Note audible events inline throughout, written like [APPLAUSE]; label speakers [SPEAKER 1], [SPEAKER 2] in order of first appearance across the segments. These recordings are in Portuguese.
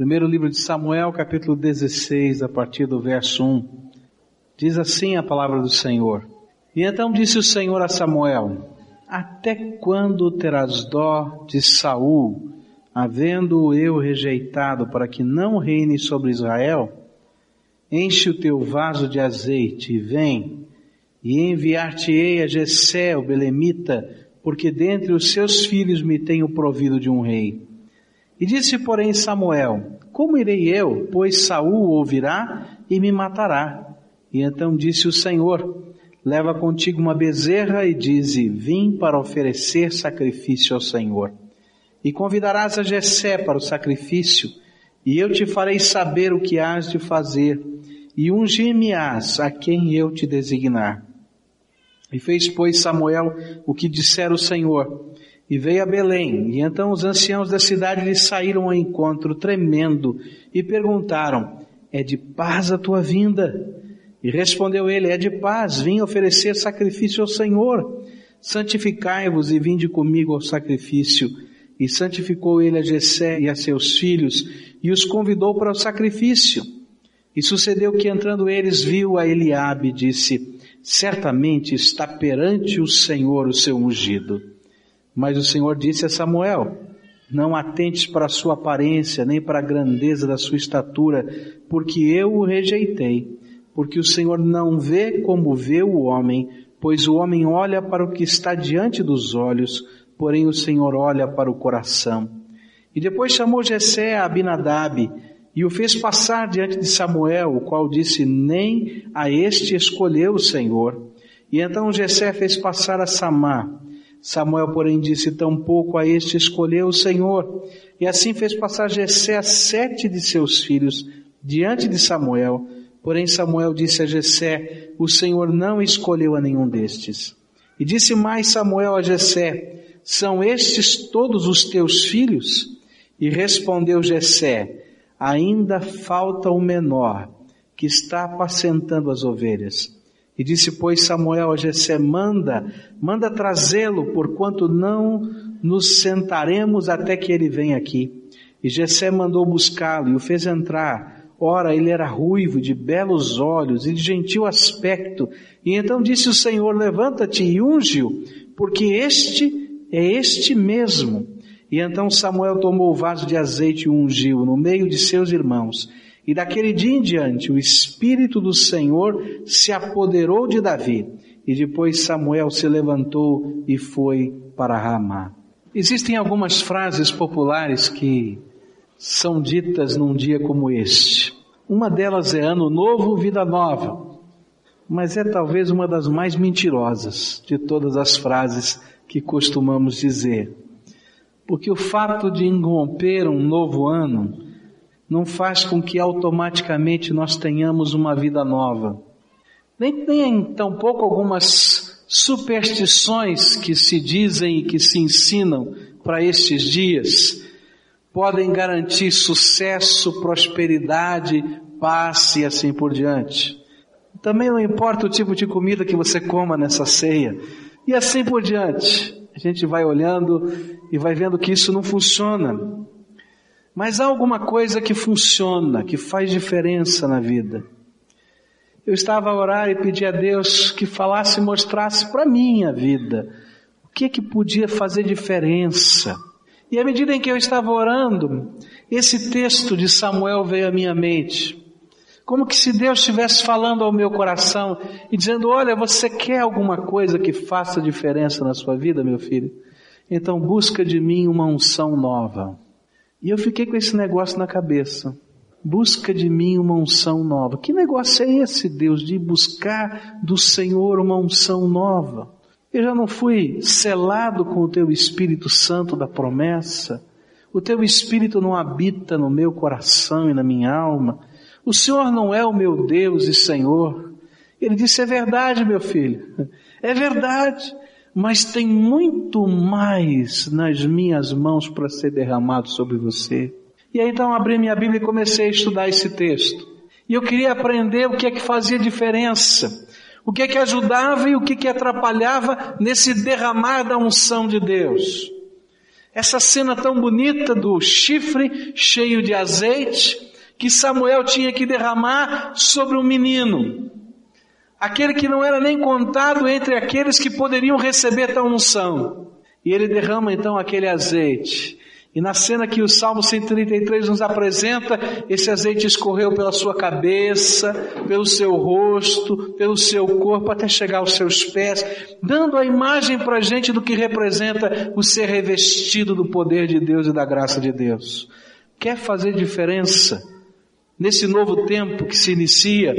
[SPEAKER 1] Primeiro livro de Samuel, capítulo 16, a partir do verso 1. Diz assim a palavra do Senhor. E então disse o Senhor a Samuel: Até quando terás dó de Saul, havendo eu rejeitado para que não reine sobre Israel? Enche o teu vaso de azeite e vem, e enviar-te-ei a Jessé, o belemita, porque dentre os seus filhos me tenho provido de um rei. E disse, porém, Samuel, como irei eu, pois Saul ouvirá e me matará. E então disse o Senhor, leva contigo uma bezerra e dize, vim para oferecer sacrifício ao Senhor. E convidarás a Jessé para o sacrifício, e eu te farei saber o que hás de fazer, e ungir-me-ás a quem eu te designar. E fez, pois, Samuel o que dissera o Senhor, e veio a Belém, e então os anciãos da cidade lhe saíram ao encontro, tremendo, e perguntaram, é de paz a tua vinda? E respondeu ele, é de paz, vim oferecer sacrifício ao Senhor. Santificai-vos e vinde comigo ao sacrifício. E santificou ele a Jessé e a seus filhos, e os convidou para o sacrifício. E sucedeu que entrando eles viu a Eliabe e disse, certamente está perante o Senhor o seu ungido. Mas o Senhor disse a Samuel, não atentes para a sua aparência, nem para a grandeza da sua estatura, porque eu o rejeitei. Porque o Senhor não vê como vê o homem, pois o homem olha para o que está diante dos olhos, porém o Senhor olha para o coração. E depois chamou Jessé a Abinadab, e o fez passar diante de Samuel, o qual disse, nem a este escolheu o Senhor. E então Jessé fez passar a Samar. Samuel, porém, disse, tampouco a este escolheu o Senhor. E assim fez passar Jessé a sete de seus filhos diante de Samuel. Porém, Samuel disse a Jessé, o Senhor não escolheu a nenhum destes. E disse mais Samuel a Jessé, são estes todos os teus filhos? E respondeu Jessé, ainda falta o menor, que está apacentando as ovelhas. E disse, pois, Samuel a Jessé, manda, manda trazê-lo, porquanto não nos sentaremos até que ele venha aqui. E Jessé mandou buscá-lo e o fez entrar. Ora, ele era ruivo, de belos olhos e de gentil aspecto. E então disse o Senhor, levanta-te e unge-o, porque este é este mesmo. E então Samuel tomou o vaso de azeite e ungiu no meio de seus irmãos. E daquele dia em diante, o Espírito do Senhor se apoderou de Davi. E depois Samuel se levantou e foi para Ramá. Existem algumas frases populares que são ditas num dia como este. Uma delas é Ano Novo, Vida Nova. Mas é talvez uma das mais mentirosas de todas as frases que costumamos dizer. Porque o fato de irromper um novo ano não faz com que automaticamente nós tenhamos uma vida nova. Nem tem tampouco algumas superstições que se dizem e que se ensinam para estes dias podem garantir sucesso, prosperidade, paz e assim por diante. Também não importa o tipo de comida que você coma nessa ceia e assim por diante. A gente vai olhando e vai vendo que isso não funciona. Mas há alguma coisa que funciona, que faz diferença na vida. Eu estava a orar e pedi a Deus que falasse e mostrasse para mim a vida. O que que podia fazer diferença? E à medida em que eu estava orando, esse texto de Samuel veio à minha mente. Como que se Deus estivesse falando ao meu coração e dizendo: Olha, você quer alguma coisa que faça diferença na sua vida, meu filho? Então busca de mim uma unção nova. E eu fiquei com esse negócio na cabeça. Busca de mim uma unção nova. Que negócio é esse, Deus, de buscar do Senhor uma unção nova? Eu já não fui selado com o teu Espírito Santo da promessa. O teu Espírito não habita no meu coração e na minha alma. O Senhor não é o meu Deus e Senhor. Ele disse: É verdade, meu filho. É verdade mas tem muito mais nas minhas mãos para ser derramado sobre você. E aí então abri minha Bíblia e comecei a estudar esse texto. E eu queria aprender o que é que fazia diferença, o que é que ajudava e o que é que atrapalhava nesse derramar da unção de Deus. Essa cena tão bonita do chifre cheio de azeite que Samuel tinha que derramar sobre um menino. Aquele que não era nem contado entre aqueles que poderiam receber tal unção. E ele derrama então aquele azeite. E na cena que o Salmo 133 nos apresenta, esse azeite escorreu pela sua cabeça, pelo seu rosto, pelo seu corpo, até chegar aos seus pés, dando a imagem para a gente do que representa o ser revestido do poder de Deus e da graça de Deus. Quer fazer diferença nesse novo tempo que se inicia?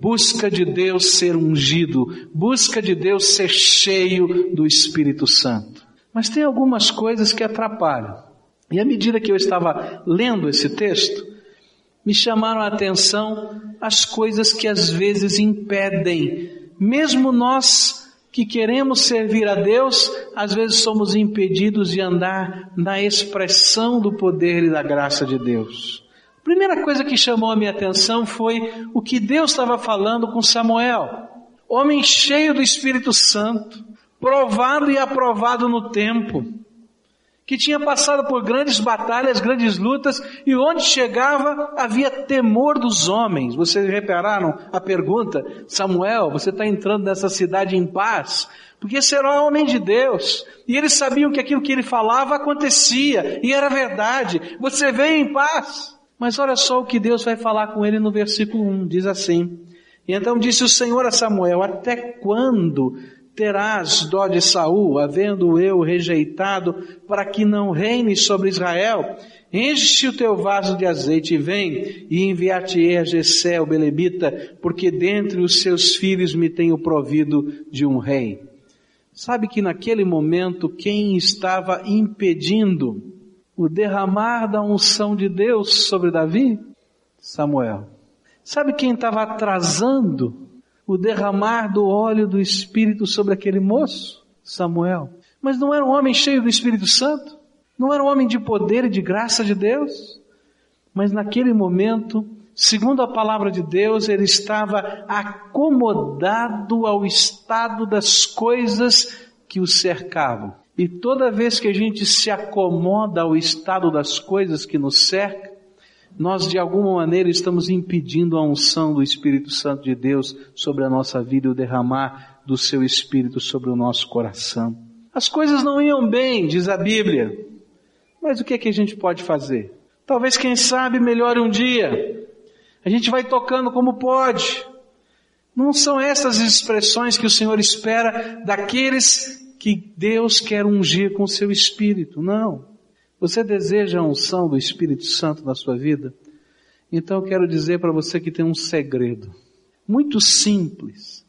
[SPEAKER 1] Busca de Deus ser ungido, busca de Deus ser cheio do Espírito Santo. Mas tem algumas coisas que atrapalham. E à medida que eu estava lendo esse texto, me chamaram a atenção as coisas que às vezes impedem, mesmo nós que queremos servir a Deus, às vezes somos impedidos de andar na expressão do poder e da graça de Deus. Primeira coisa que chamou a minha atenção foi o que Deus estava falando com Samuel, homem cheio do Espírito Santo, provado e aprovado no tempo que tinha passado por grandes batalhas, grandes lutas, e onde chegava havia temor dos homens. Vocês repararam a pergunta? Samuel, você está entrando nessa cidade em paz? Porque um homem de Deus. E eles sabiam que aquilo que ele falava acontecia, e era verdade. Você veio em paz. Mas olha só o que Deus vai falar com ele no versículo 1, diz assim. E então disse o Senhor a Samuel, até quando terás dó de Saul, havendo eu rejeitado, para que não reine sobre Israel? Enche o teu vaso de azeite e vem, e enviar-te-ei a Jessé, o Belebita, porque dentre os seus filhos me tenho provido de um rei. Sabe que naquele momento quem estava impedindo o derramar da unção de Deus sobre Davi? Samuel. Sabe quem estava atrasando o derramar do óleo do Espírito sobre aquele moço, Samuel. Mas não era um homem cheio do Espírito Santo? Não era um homem de poder e de graça de Deus? Mas naquele momento, segundo a palavra de Deus, ele estava acomodado ao estado das coisas que o cercavam. E toda vez que a gente se acomoda ao estado das coisas que nos cercam, nós de alguma maneira estamos impedindo a unção do Espírito Santo de Deus sobre a nossa vida e o derramar do seu Espírito sobre o nosso coração. As coisas não iam bem, diz a Bíblia. Mas o que é que a gente pode fazer? Talvez, quem sabe, melhore um dia. A gente vai tocando como pode. Não são essas expressões que o Senhor espera daqueles que Deus quer ungir com o seu Espírito. Não. Você deseja a unção do Espírito Santo na sua vida? Então eu quero dizer para você que tem um segredo. Muito simples.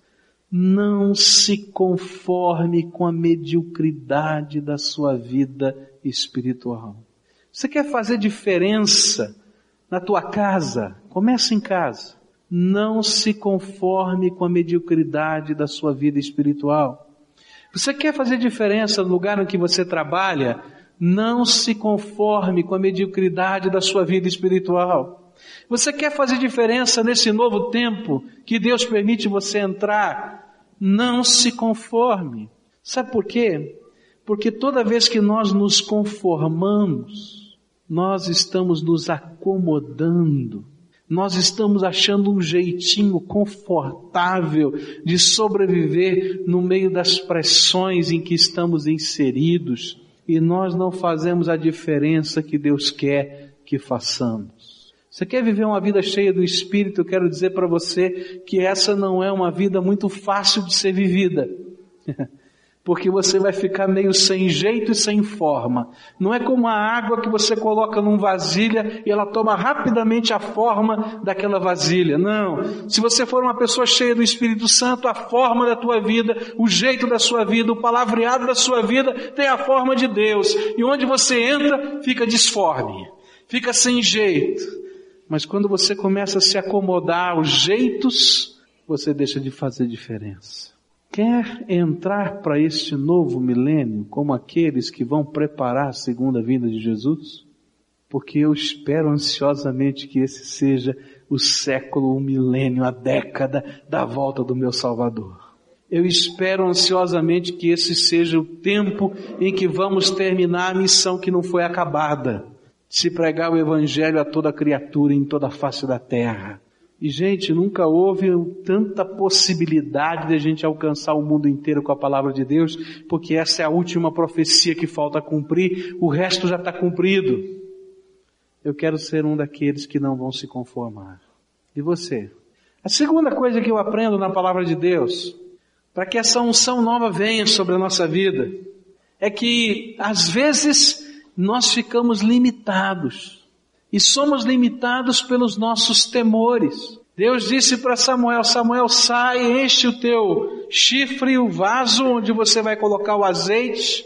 [SPEAKER 1] Não se conforme com a mediocridade da sua vida espiritual. Você quer fazer diferença na tua casa? Comece em casa. Não se conforme com a mediocridade da sua vida espiritual. Você quer fazer diferença no lugar em que você trabalha? Não se conforme com a mediocridade da sua vida espiritual. Você quer fazer diferença nesse novo tempo que Deus permite você entrar? Não se conforme. Sabe por quê? Porque toda vez que nós nos conformamos, nós estamos nos acomodando. Nós estamos achando um jeitinho confortável de sobreviver no meio das pressões em que estamos inseridos e nós não fazemos a diferença que Deus quer que façamos. Você quer viver uma vida cheia do Espírito? Eu quero dizer para você que essa não é uma vida muito fácil de ser vivida. [LAUGHS] porque você vai ficar meio sem jeito e sem forma. Não é como a água que você coloca num vasilha e ela toma rapidamente a forma daquela vasilha. Não. Se você for uma pessoa cheia do Espírito Santo, a forma da tua vida, o jeito da sua vida, o palavreado da sua vida tem a forma de Deus. E onde você entra, fica disforme, fica sem jeito. Mas quando você começa a se acomodar aos jeitos, você deixa de fazer diferença. Quer entrar para este novo milênio como aqueles que vão preparar a segunda vinda de Jesus? Porque eu espero ansiosamente que esse seja o século, o milênio, a década da volta do meu Salvador. Eu espero ansiosamente que esse seja o tempo em que vamos terminar a missão que não foi acabada. Se pregar o Evangelho a toda criatura em toda a face da terra. E gente, nunca houve tanta possibilidade de a gente alcançar o mundo inteiro com a palavra de Deus, porque essa é a última profecia que falta cumprir, o resto já está cumprido. Eu quero ser um daqueles que não vão se conformar. E você? A segunda coisa que eu aprendo na palavra de Deus para que essa unção nova venha sobre a nossa vida, é que às vezes nós ficamos limitados. E somos limitados pelos nossos temores. Deus disse para Samuel, Samuel sai, enche o teu chifre, o vaso onde você vai colocar o azeite,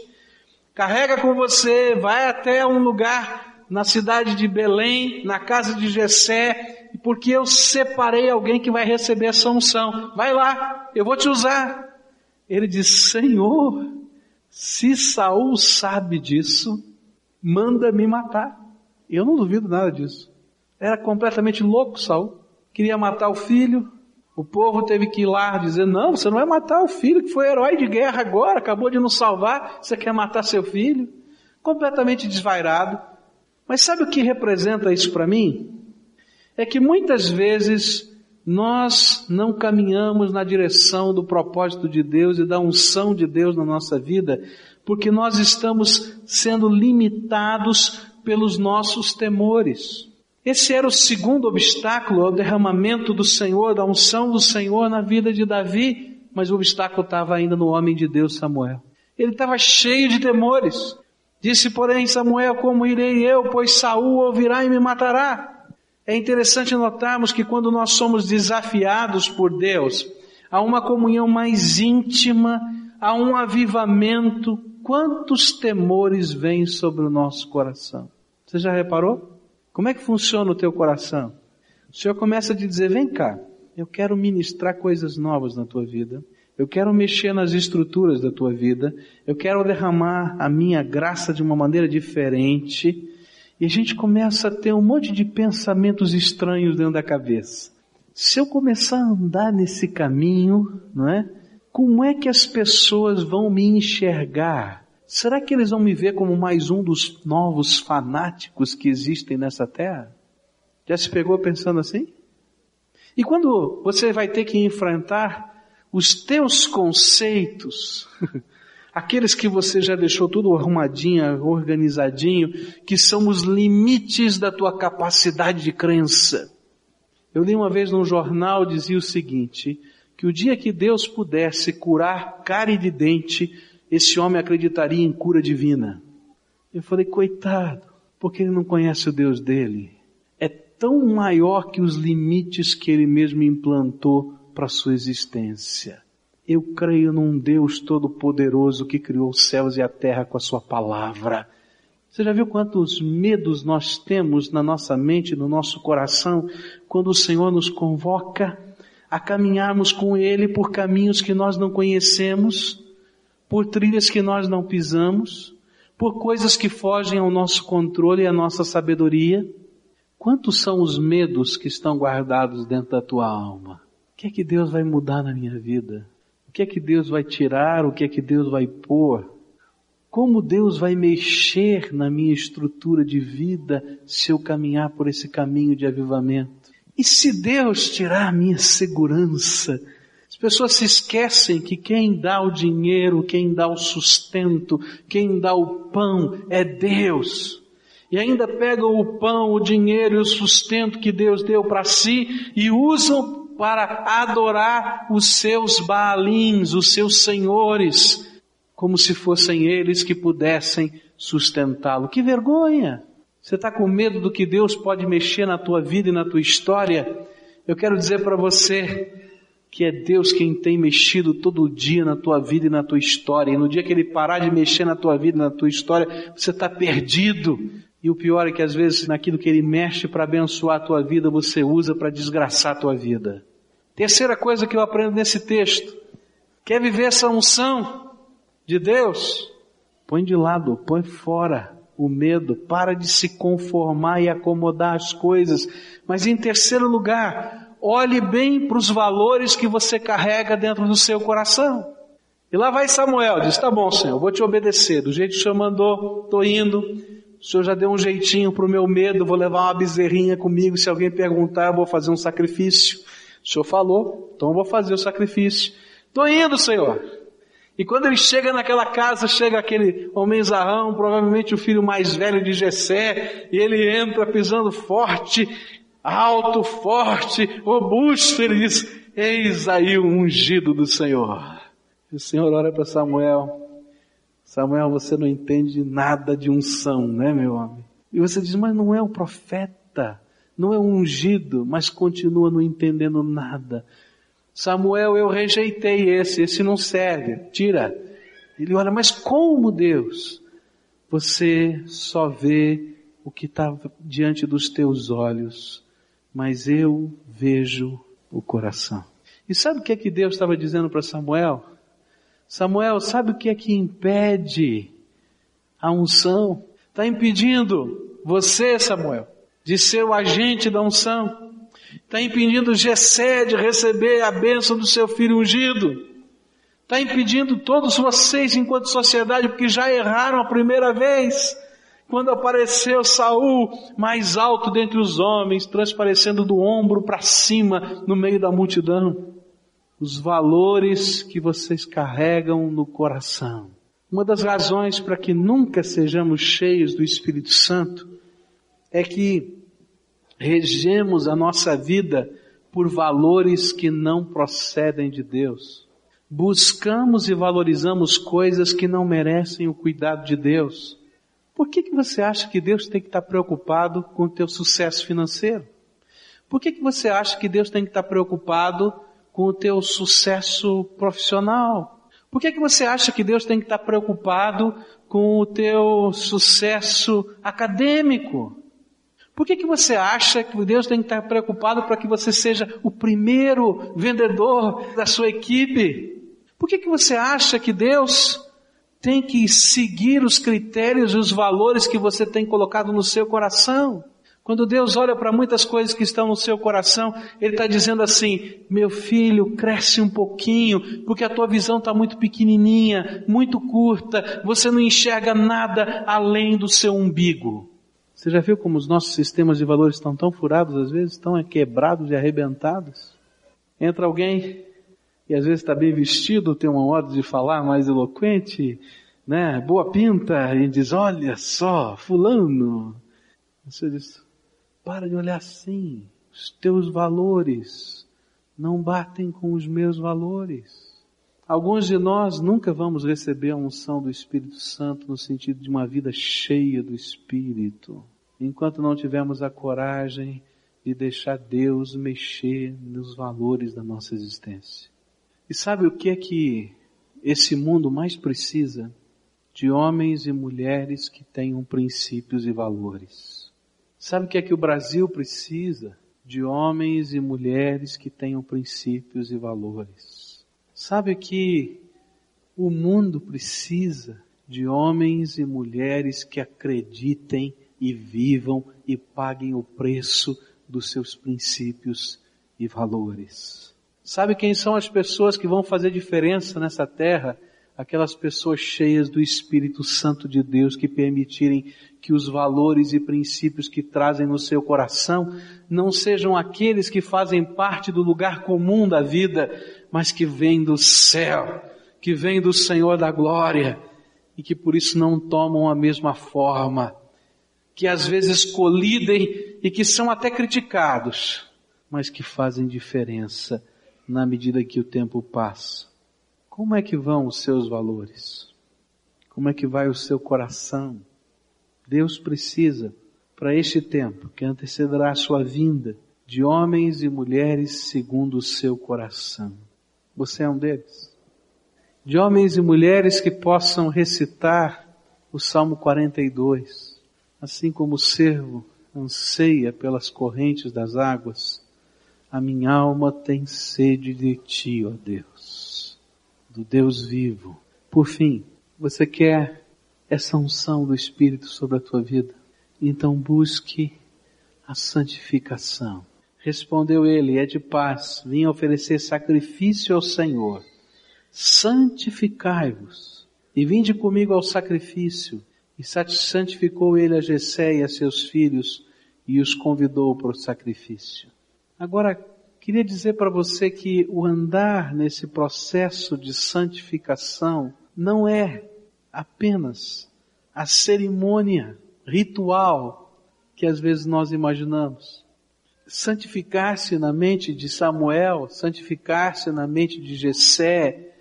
[SPEAKER 1] carrega com você, vai até um lugar na cidade de Belém, na casa de Jessé, porque eu separei alguém que vai receber essa unção. Vai lá, eu vou te usar. Ele diz: Senhor, se Saul sabe disso, manda me matar. Eu não duvido nada disso. Era completamente louco Saul. Queria matar o filho. O povo teve que ir lá dizer: Não, você não vai matar o filho que foi herói de guerra agora, acabou de nos salvar. Você quer matar seu filho? Completamente desvairado. Mas sabe o que representa isso para mim? é que muitas vezes nós não caminhamos na direção do propósito de Deus e da unção de Deus na nossa vida, porque nós estamos sendo limitados pelos nossos temores. Esse era o segundo obstáculo ao derramamento do Senhor, da unção do Senhor na vida de Davi, mas o obstáculo estava ainda no homem de Deus Samuel. Ele estava cheio de temores. Disse, porém, Samuel, como irei eu, pois Saul ouvirá e me matará. É interessante notarmos que quando nós somos desafiados por Deus, há uma comunhão mais íntima, há um avivamento, quantos temores vêm sobre o nosso coração? Você já reparou? Como é que funciona o teu coração? O Senhor começa a te dizer, vem cá, eu quero ministrar coisas novas na tua vida, eu quero mexer nas estruturas da tua vida, eu quero derramar a minha graça de uma maneira diferente, e a gente começa a ter um monte de pensamentos estranhos dentro da cabeça. Se eu começar a andar nesse caminho, não é? Como é que as pessoas vão me enxergar? Será que eles vão me ver como mais um dos novos fanáticos que existem nessa terra? Já se pegou pensando assim? E quando você vai ter que enfrentar os teus conceitos [LAUGHS] aqueles que você já deixou tudo arrumadinho, organizadinho, que são os limites da tua capacidade de crença. Eu li uma vez num jornal, dizia o seguinte, que o dia que Deus pudesse curar cárie de dente, esse homem acreditaria em cura divina. Eu falei, coitado, porque ele não conhece o Deus dele. É tão maior que os limites que ele mesmo implantou para a sua existência. Eu creio num Deus todo-poderoso que criou os céus e a terra com a sua palavra. Você já viu quantos medos nós temos na nossa mente, no nosso coração, quando o Senhor nos convoca a caminharmos com Ele por caminhos que nós não conhecemos, por trilhas que nós não pisamos, por coisas que fogem ao nosso controle e à nossa sabedoria? Quantos são os medos que estão guardados dentro da tua alma? O que é que Deus vai mudar na minha vida? O que é que Deus vai tirar? O que é que Deus vai pôr? Como Deus vai mexer na minha estrutura de vida se eu caminhar por esse caminho de avivamento? E se Deus tirar minha segurança? As pessoas se esquecem que quem dá o dinheiro, quem dá o sustento, quem dá o pão é Deus. E ainda pegam o pão, o dinheiro e o sustento que Deus deu para si e usam para adorar os seus baalins, os seus senhores, como se fossem eles que pudessem sustentá-lo. Que vergonha! Você está com medo do que Deus pode mexer na tua vida e na tua história? Eu quero dizer para você que é Deus quem tem mexido todo dia na tua vida e na tua história. E no dia que Ele parar de mexer na tua vida e na tua história, você está perdido. E o pior é que às vezes naquilo que Ele mexe para abençoar a tua vida, você usa para desgraçar a tua vida. Terceira coisa que eu aprendo nesse texto. Quer viver essa unção de Deus? Põe de lado, põe fora o medo, para de se conformar e acomodar as coisas. Mas em terceiro lugar, olhe bem para os valores que você carrega dentro do seu coração. E lá vai Samuel, diz, tá bom Senhor, vou te obedecer, do jeito que o Senhor mandou, estou indo, o Senhor já deu um jeitinho para o meu medo, vou levar uma bezerrinha comigo, se alguém perguntar, eu vou fazer um sacrifício. O Senhor falou, então eu vou fazer o sacrifício. Estou indo, Senhor. E quando ele chega naquela casa, chega aquele homem zarrão, provavelmente o filho mais velho de Jessé, e ele entra pisando forte, alto, forte, robusto, ele diz, eis aí o ungido do Senhor. E o Senhor olha para Samuel, Samuel, você não entende nada de unção, né, meu homem? E você diz, mas não é o profeta, não é o ungido, mas continua não entendendo nada. Samuel, eu rejeitei esse, esse não serve, tira. Ele olha, mas como Deus? Você só vê o que está diante dos teus olhos, mas eu vejo o coração. E sabe o que é que Deus estava dizendo para Samuel? Samuel, sabe o que é que impede a unção? Está impedindo você, Samuel, de ser o agente da unção. Está impedindo Gessé de receber a bênção do seu filho ungido. Está impedindo todos vocês enquanto sociedade, porque já erraram a primeira vez. Quando apareceu Saul mais alto dentre os homens, transparecendo do ombro para cima no meio da multidão os valores que vocês carregam no coração. Uma das razões para que nunca sejamos cheios do Espírito Santo é que regemos a nossa vida por valores que não procedem de Deus. Buscamos e valorizamos coisas que não merecem o cuidado de Deus. Por que, que você acha que Deus tem que estar preocupado com o teu sucesso financeiro? Por que, que você acha que Deus tem que estar preocupado com o teu sucesso profissional? Por que, que você acha que Deus tem que estar preocupado com o teu sucesso acadêmico? Por que, que você acha que Deus tem que estar preocupado para que você seja o primeiro vendedor da sua equipe? Por que, que você acha que Deus tem que seguir os critérios e os valores que você tem colocado no seu coração? Quando Deus olha para muitas coisas que estão no seu coração, Ele está dizendo assim, meu filho, cresce um pouquinho, porque a tua visão está muito pequenininha, muito curta, você não enxerga nada além do seu umbigo. Você já viu como os nossos sistemas de valores estão tão furados às vezes, estão quebrados e arrebentados? Entra alguém e às vezes está bem vestido, tem uma ordem de falar mais eloquente, né? Boa pinta, e diz, olha só, fulano. Você diz, para de olhar assim. Os teus valores não batem com os meus valores. Alguns de nós nunca vamos receber a unção do Espírito Santo no sentido de uma vida cheia do Espírito, enquanto não tivermos a coragem de deixar Deus mexer nos valores da nossa existência. E sabe o que é que esse mundo mais precisa? De homens e mulheres que tenham princípios e valores. Sabe o que é que o Brasil precisa? De homens e mulheres que tenham princípios e valores. Sabe que o mundo precisa de homens e mulheres que acreditem e vivam e paguem o preço dos seus princípios e valores. Sabe quem são as pessoas que vão fazer diferença nessa terra? Aquelas pessoas cheias do Espírito Santo de Deus que permitirem que os valores e princípios que trazem no seu coração não sejam aqueles que fazem parte do lugar comum da vida, mas que vêm do céu, que vêm do Senhor da glória e que por isso não tomam a mesma forma, que às vezes colidem e que são até criticados, mas que fazem diferença na medida que o tempo passa. Como é que vão os seus valores? Como é que vai o seu coração? Deus precisa, para este tempo que antecederá a sua vinda, de homens e mulheres segundo o seu coração. Você é um deles? De homens e mulheres que possam recitar o Salmo 42, assim como o servo anseia pelas correntes das águas, a minha alma tem sede de ti, ó Deus, do Deus vivo. Por fim, você quer essa unção do Espírito sobre a tua vida, então busque a santificação. Respondeu ele, é de paz, vim oferecer sacrifício ao Senhor. Santificai-vos e vinde comigo ao sacrifício. E santificou ele a Jessé e a seus filhos e os convidou para o sacrifício. Agora, queria dizer para você que o andar nesse processo de santificação não é apenas a cerimônia ritual que às vezes nós imaginamos. Santificar-se na mente de Samuel, santificar-se na mente de Jessé,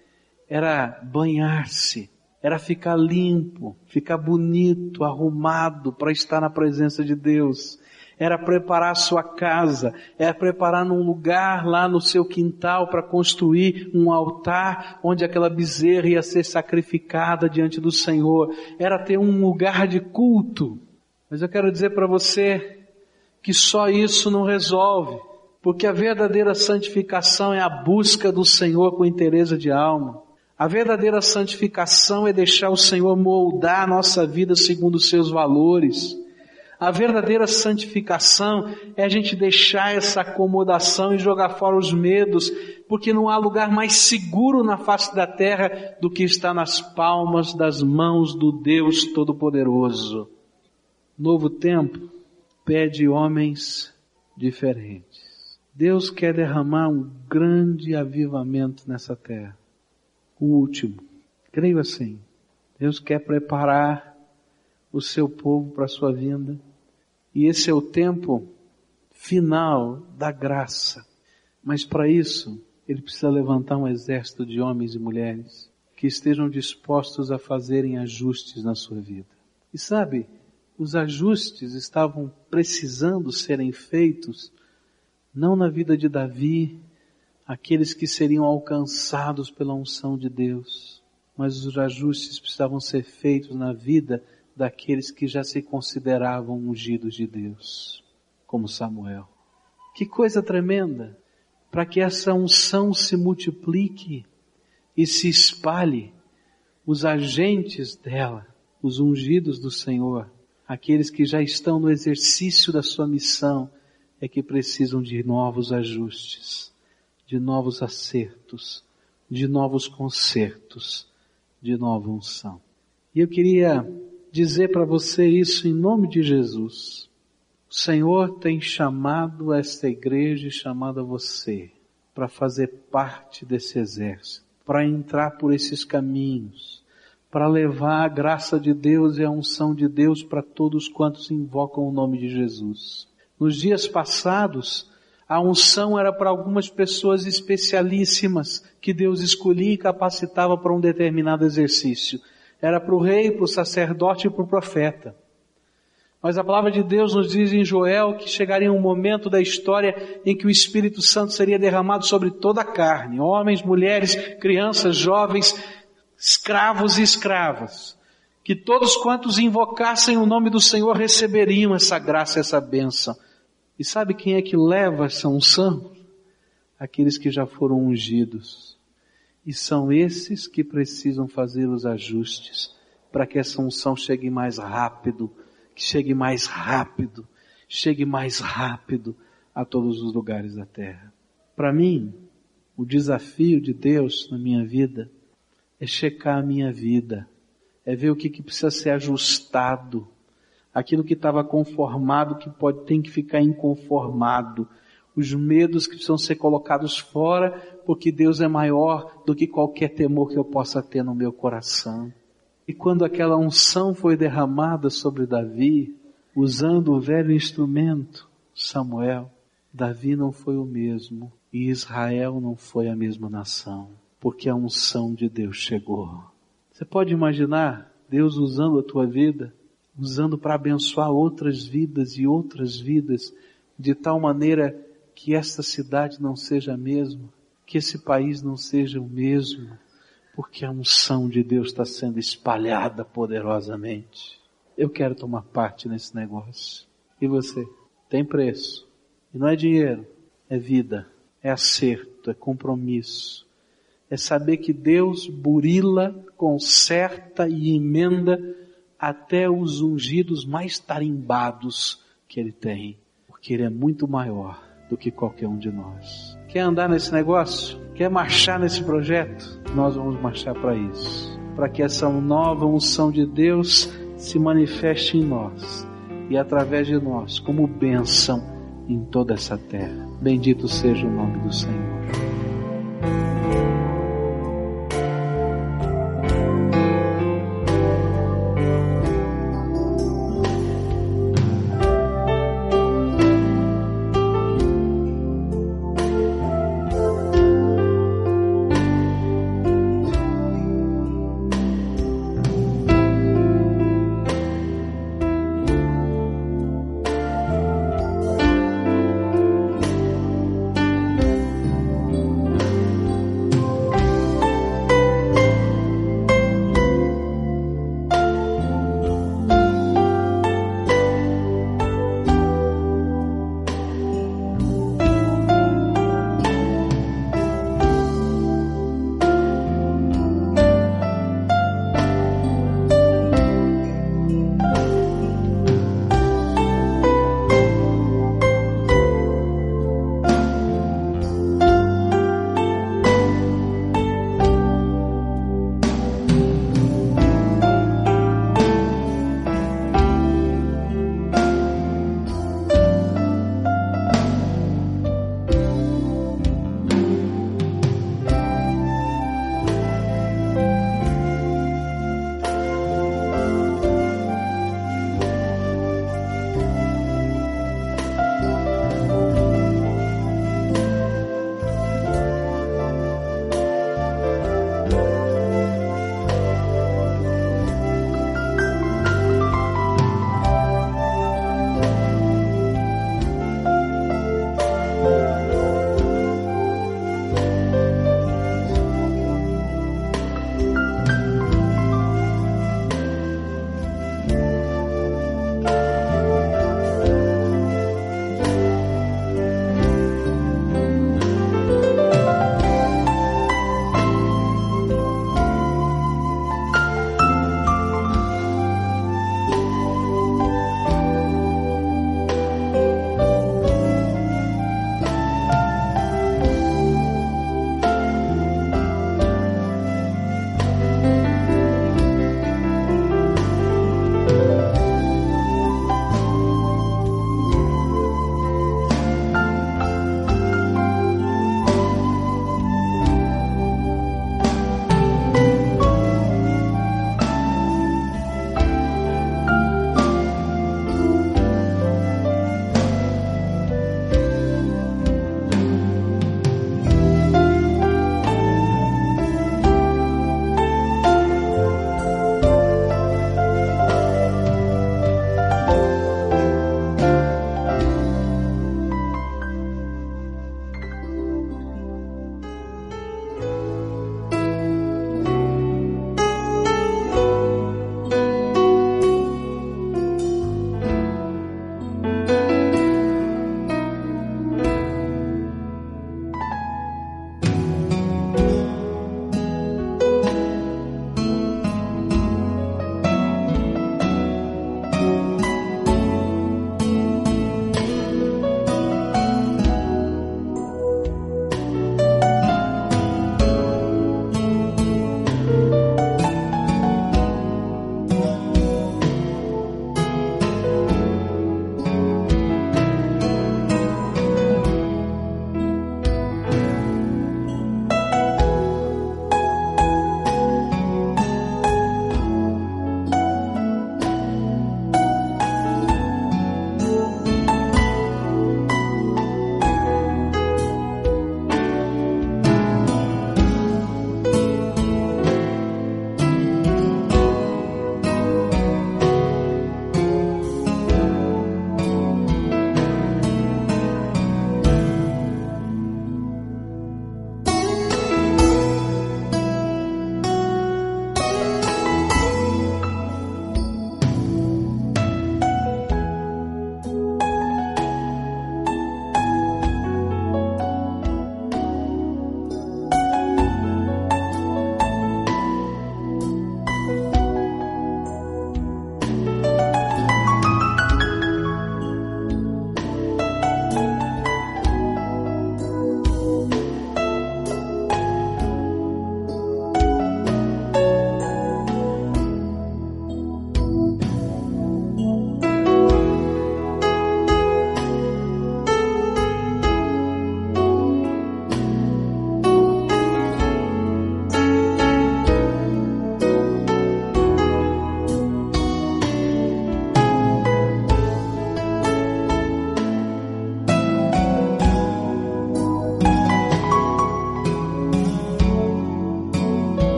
[SPEAKER 1] era banhar-se, era ficar limpo, ficar bonito, arrumado para estar na presença de Deus era preparar sua casa, era preparar num lugar lá no seu quintal para construir um altar onde aquela bezerra ia ser sacrificada diante do Senhor, era ter um lugar de culto. Mas eu quero dizer para você que só isso não resolve, porque a verdadeira santificação é a busca do Senhor com interesse de alma. A verdadeira santificação é deixar o Senhor moldar a nossa vida segundo os seus valores. A verdadeira santificação é a gente deixar essa acomodação e jogar fora os medos, porque não há lugar mais seguro na face da terra do que estar nas palmas das mãos do Deus Todo-Poderoso. Novo tempo pede homens diferentes. Deus quer derramar um grande avivamento nessa terra. O último. Creio assim. Deus quer preparar o seu povo para a sua vinda. E esse é o tempo final da graça. Mas para isso, ele precisa levantar um exército de homens e mulheres que estejam dispostos a fazerem ajustes na sua vida. E sabe, os ajustes estavam precisando serem feitos não na vida de Davi, aqueles que seriam alcançados pela unção de Deus, mas os ajustes precisavam ser feitos na vida daqueles que já se consideravam ungidos de Deus, como Samuel. Que coisa tremenda! Para que essa unção se multiplique e se espalhe, os agentes dela, os ungidos do Senhor, aqueles que já estão no exercício da sua missão, é que precisam de novos ajustes, de novos acertos, de novos concertos, de nova unção. E eu queria dizer para você isso em nome de Jesus. O Senhor tem chamado esta igreja e chamado a você para fazer parte desse exército, para entrar por esses caminhos, para levar a graça de Deus e a unção de Deus para todos quantos invocam o nome de Jesus. Nos dias passados, a unção era para algumas pessoas especialíssimas que Deus escolhia e capacitava para um determinado exercício. Era para o rei, para o sacerdote e para o profeta. Mas a palavra de Deus nos diz em Joel que chegaria um momento da história em que o Espírito Santo seria derramado sobre toda a carne, homens, mulheres, crianças, jovens, escravos e escravas. Que todos quantos invocassem o nome do Senhor receberiam essa graça, essa bênção. E sabe quem é que leva essa unção? Aqueles que já foram ungidos e são esses que precisam fazer os ajustes para que essa unção chegue mais rápido, que chegue mais rápido, chegue mais rápido a todos os lugares da terra. Para mim, o desafio de Deus na minha vida é checar a minha vida, é ver o que, que precisa ser ajustado, aquilo que estava conformado que pode tem que ficar inconformado, os medos que precisam ser colocados fora, porque Deus é maior do que qualquer temor que eu possa ter no meu coração. E quando aquela unção foi derramada sobre Davi, usando o velho instrumento, Samuel, Davi não foi o mesmo e Israel não foi a mesma nação, porque a unção de Deus chegou. Você pode imaginar Deus usando a tua vida, usando para abençoar outras vidas e outras vidas, de tal maneira que esta cidade não seja a mesma, que esse país não seja o mesmo, porque a unção de Deus está sendo espalhada poderosamente. Eu quero tomar parte nesse negócio. E você? Tem preço. E não é dinheiro, é vida, é acerto, é compromisso. É saber que Deus burila, conserta e emenda até os ungidos mais tarimbados que Ele tem. Porque Ele é muito maior do que qualquer um de nós. Quer andar nesse negócio? Quer marchar nesse projeto? Nós vamos marchar para isso. Para que essa nova unção de Deus se manifeste em nós e através de nós como bênção em toda essa terra. Bendito seja o nome do Senhor.